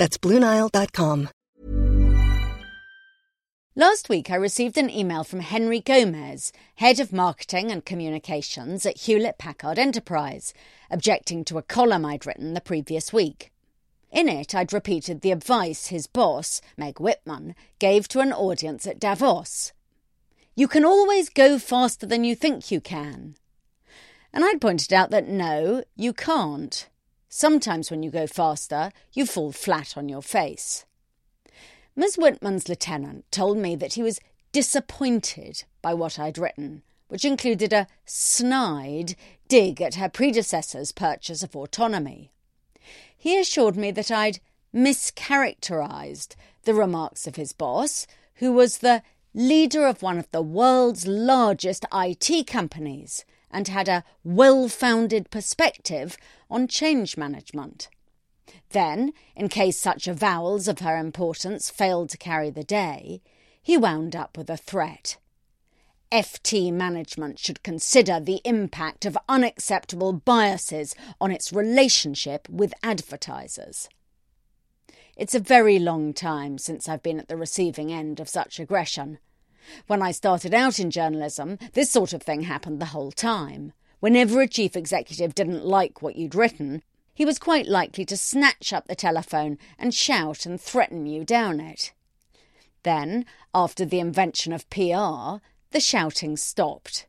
That's BlueNile.com. Last week, I received an email from Henry Gomez, Head of Marketing and Communications at Hewlett Packard Enterprise, objecting to a column I'd written the previous week. In it, I'd repeated the advice his boss, Meg Whitman, gave to an audience at Davos. You can always go faster than you think you can. And I'd pointed out that no, you can't. Sometimes when you go faster, you fall flat on your face. Ms. Whitman's lieutenant told me that he was disappointed by what I'd written, which included a snide dig at her predecessor's purchase of autonomy. He assured me that I'd mischaracterized the remarks of his boss, who was the leader of one of the world's largest IT companies and had a well founded perspective on change management. Then, in case such avowals of her importance failed to carry the day, he wound up with a threat. FT management should consider the impact of unacceptable biases on its relationship with advertisers. It's a very long time since I've been at the receiving end of such aggression. When I started out in journalism, this sort of thing happened the whole time. Whenever a chief executive didn't like what you'd written, he was quite likely to snatch up the telephone and shout and threaten you down it. Then, after the invention of PR, the shouting stopped.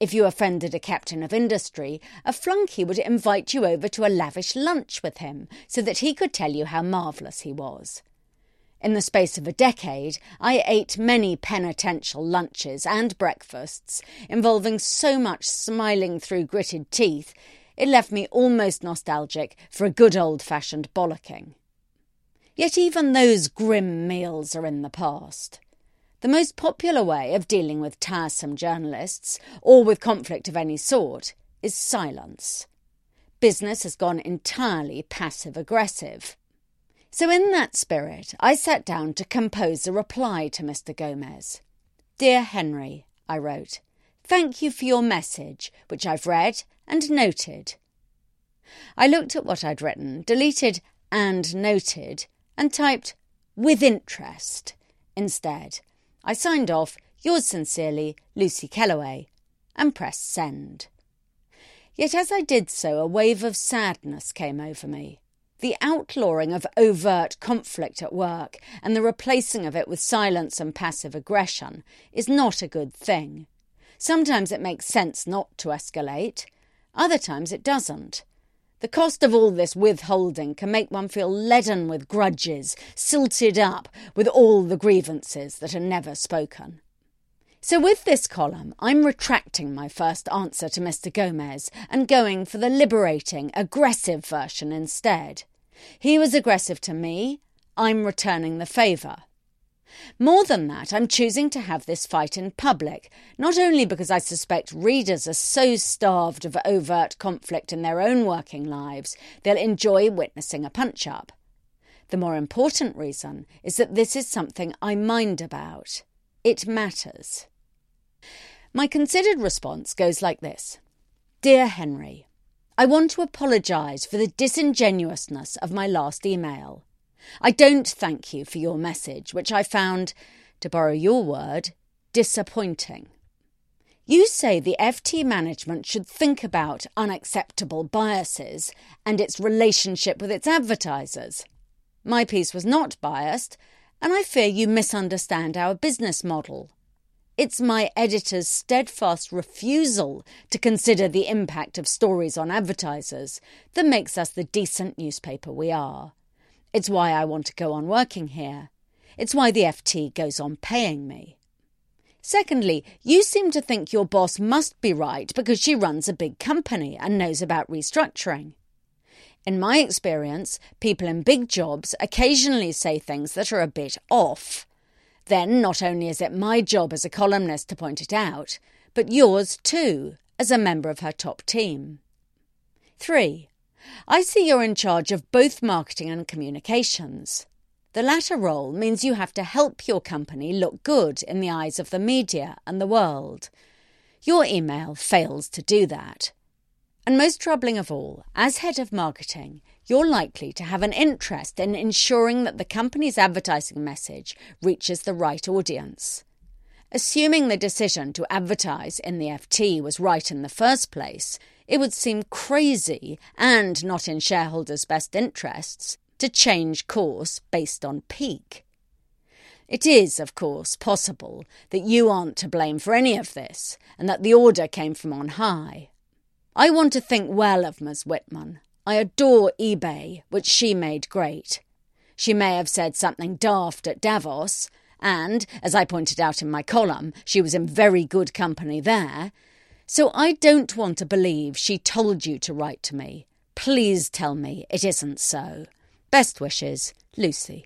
If you offended a captain of industry, a flunky would invite you over to a lavish lunch with him so that he could tell you how marvellous he was. In the space of a decade, I ate many penitential lunches and breakfasts involving so much smiling through gritted teeth, it left me almost nostalgic for a good old fashioned bollocking. Yet even those grim meals are in the past. The most popular way of dealing with tiresome journalists, or with conflict of any sort, is silence. Business has gone entirely passive aggressive. So, in that spirit, I sat down to compose a reply to Mr. Gomez. Dear Henry, I wrote, thank you for your message, which I've read and noted. I looked at what I'd written, deleted and noted, and typed with interest instead. I signed off, yours sincerely, Lucy Kellaway, and pressed send. Yet as I did so, a wave of sadness came over me. The outlawing of overt conflict at work and the replacing of it with silence and passive aggression is not a good thing. Sometimes it makes sense not to escalate, other times it doesn't. The cost of all this withholding can make one feel leaden with grudges, silted up with all the grievances that are never spoken. So, with this column, I'm retracting my first answer to Mr. Gomez and going for the liberating, aggressive version instead. He was aggressive to me, I'm returning the favour. More than that, I'm choosing to have this fight in public, not only because I suspect readers are so starved of overt conflict in their own working lives, they'll enjoy witnessing a punch up. The more important reason is that this is something I mind about. It matters. My considered response goes like this Dear Henry, I want to apologise for the disingenuousness of my last email. I don't thank you for your message, which I found, to borrow your word, disappointing. You say the FT management should think about unacceptable biases and its relationship with its advertisers. My piece was not biased, and I fear you misunderstand our business model. It's my editor's steadfast refusal to consider the impact of stories on advertisers that makes us the decent newspaper we are. It's why I want to go on working here. It's why the FT goes on paying me. Secondly, you seem to think your boss must be right because she runs a big company and knows about restructuring. In my experience, people in big jobs occasionally say things that are a bit off. Then not only is it my job as a columnist to point it out, but yours too, as a member of her top team. 3. I see you're in charge of both marketing and communications. The latter role means you have to help your company look good in the eyes of the media and the world. Your email fails to do that. And most troubling of all, as head of marketing, you're likely to have an interest in ensuring that the company's advertising message reaches the right audience. Assuming the decision to advertise in the FT was right in the first place, it would seem crazy and not in shareholders' best interests to change course based on pique. It is, of course, possible that you aren't to blame for any of this and that the order came from on high. I want to think well of Ms. Whitman. I adore eBay, which she made great. She may have said something daft at Davos, and, as I pointed out in my column, she was in very good company there. So I don't want to believe she told you to write to me. Please tell me it isn't so. Best wishes, Lucy.